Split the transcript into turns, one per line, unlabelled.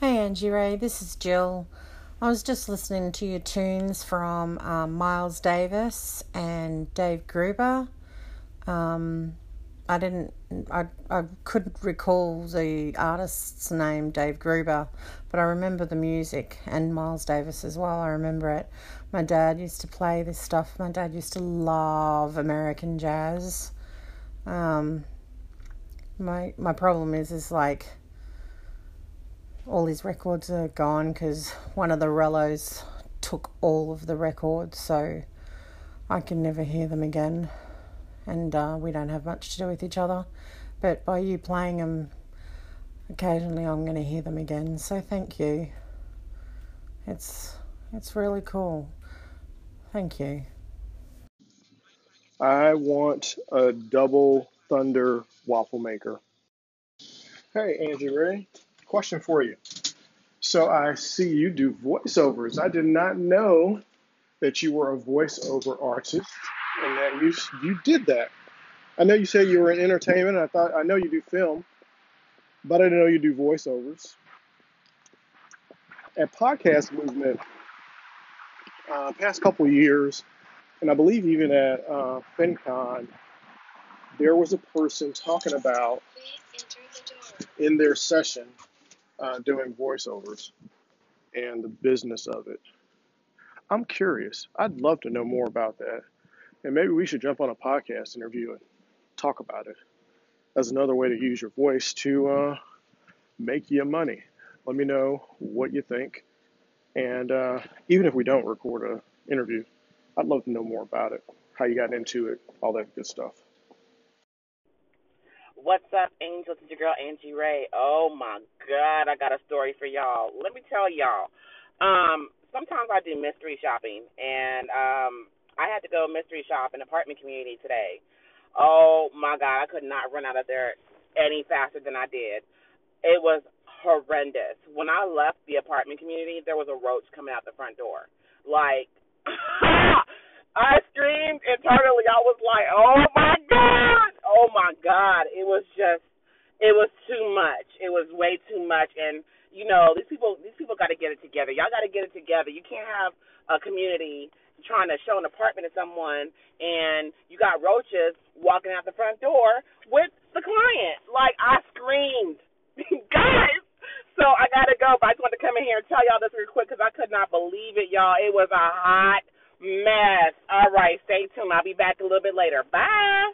Hey Angie Ray, this is Jill. I was just listening to your tunes from um, Miles Davis and Dave Gruber. Um, I didn't, I, I couldn't recall the artist's name, Dave Gruber, but I remember the music and Miles Davis as well. I remember it. My dad used to play this stuff. My dad used to love American jazz. Um, my my problem is is like all his records are gone because one of the Rellos took all of the records, so I can never hear them again. And uh, we don't have much to do with each other. But by you playing them, occasionally I'm going to hear them again. So thank you. It's it's really cool. Thank you.
I want a double thunder waffle maker. Hey, Angie Ray question for you. So I see you do voiceovers. I did not know that you were a voiceover artist and that you you did that. I know you said you were in entertainment. I thought I know you do film, but I didn't know you do voiceovers. At podcast movement, uh, past couple years, and I believe even at uh, FinCon, there was a person talking about in their session uh, doing voiceovers and the business of it. I'm curious. I'd love to know more about that. And maybe we should jump on a podcast interview and talk about it as another way to use your voice to uh, make you money. Let me know what you think. And uh, even if we don't record an interview, I'd love to know more about it, how you got into it, all that good stuff.
What's up, angels? It's your girl Angie Ray. Oh my God, I got a story for y'all. Let me tell y'all. Um, sometimes I do mystery shopping, and um, I had to go mystery shop in apartment community today. Oh my God, I could not run out of there any faster than I did. It was horrendous. When I left the apartment community, there was a roach coming out the front door. Like, I screamed internally. I was like, "Oh oh my God, it was just, it was too much. It was way too much. And, you know, these people, these people got to get it together. Y'all got to get it together. You can't have a community trying to show an apartment to someone and you got roaches walking out the front door with the client. Like, I screamed, guys. So I gotta go, but I just wanted to come in here and tell y'all this real quick because I could not believe it, y'all. It was a hot mess. All right, stay tuned. I'll be back a little bit later. Bye.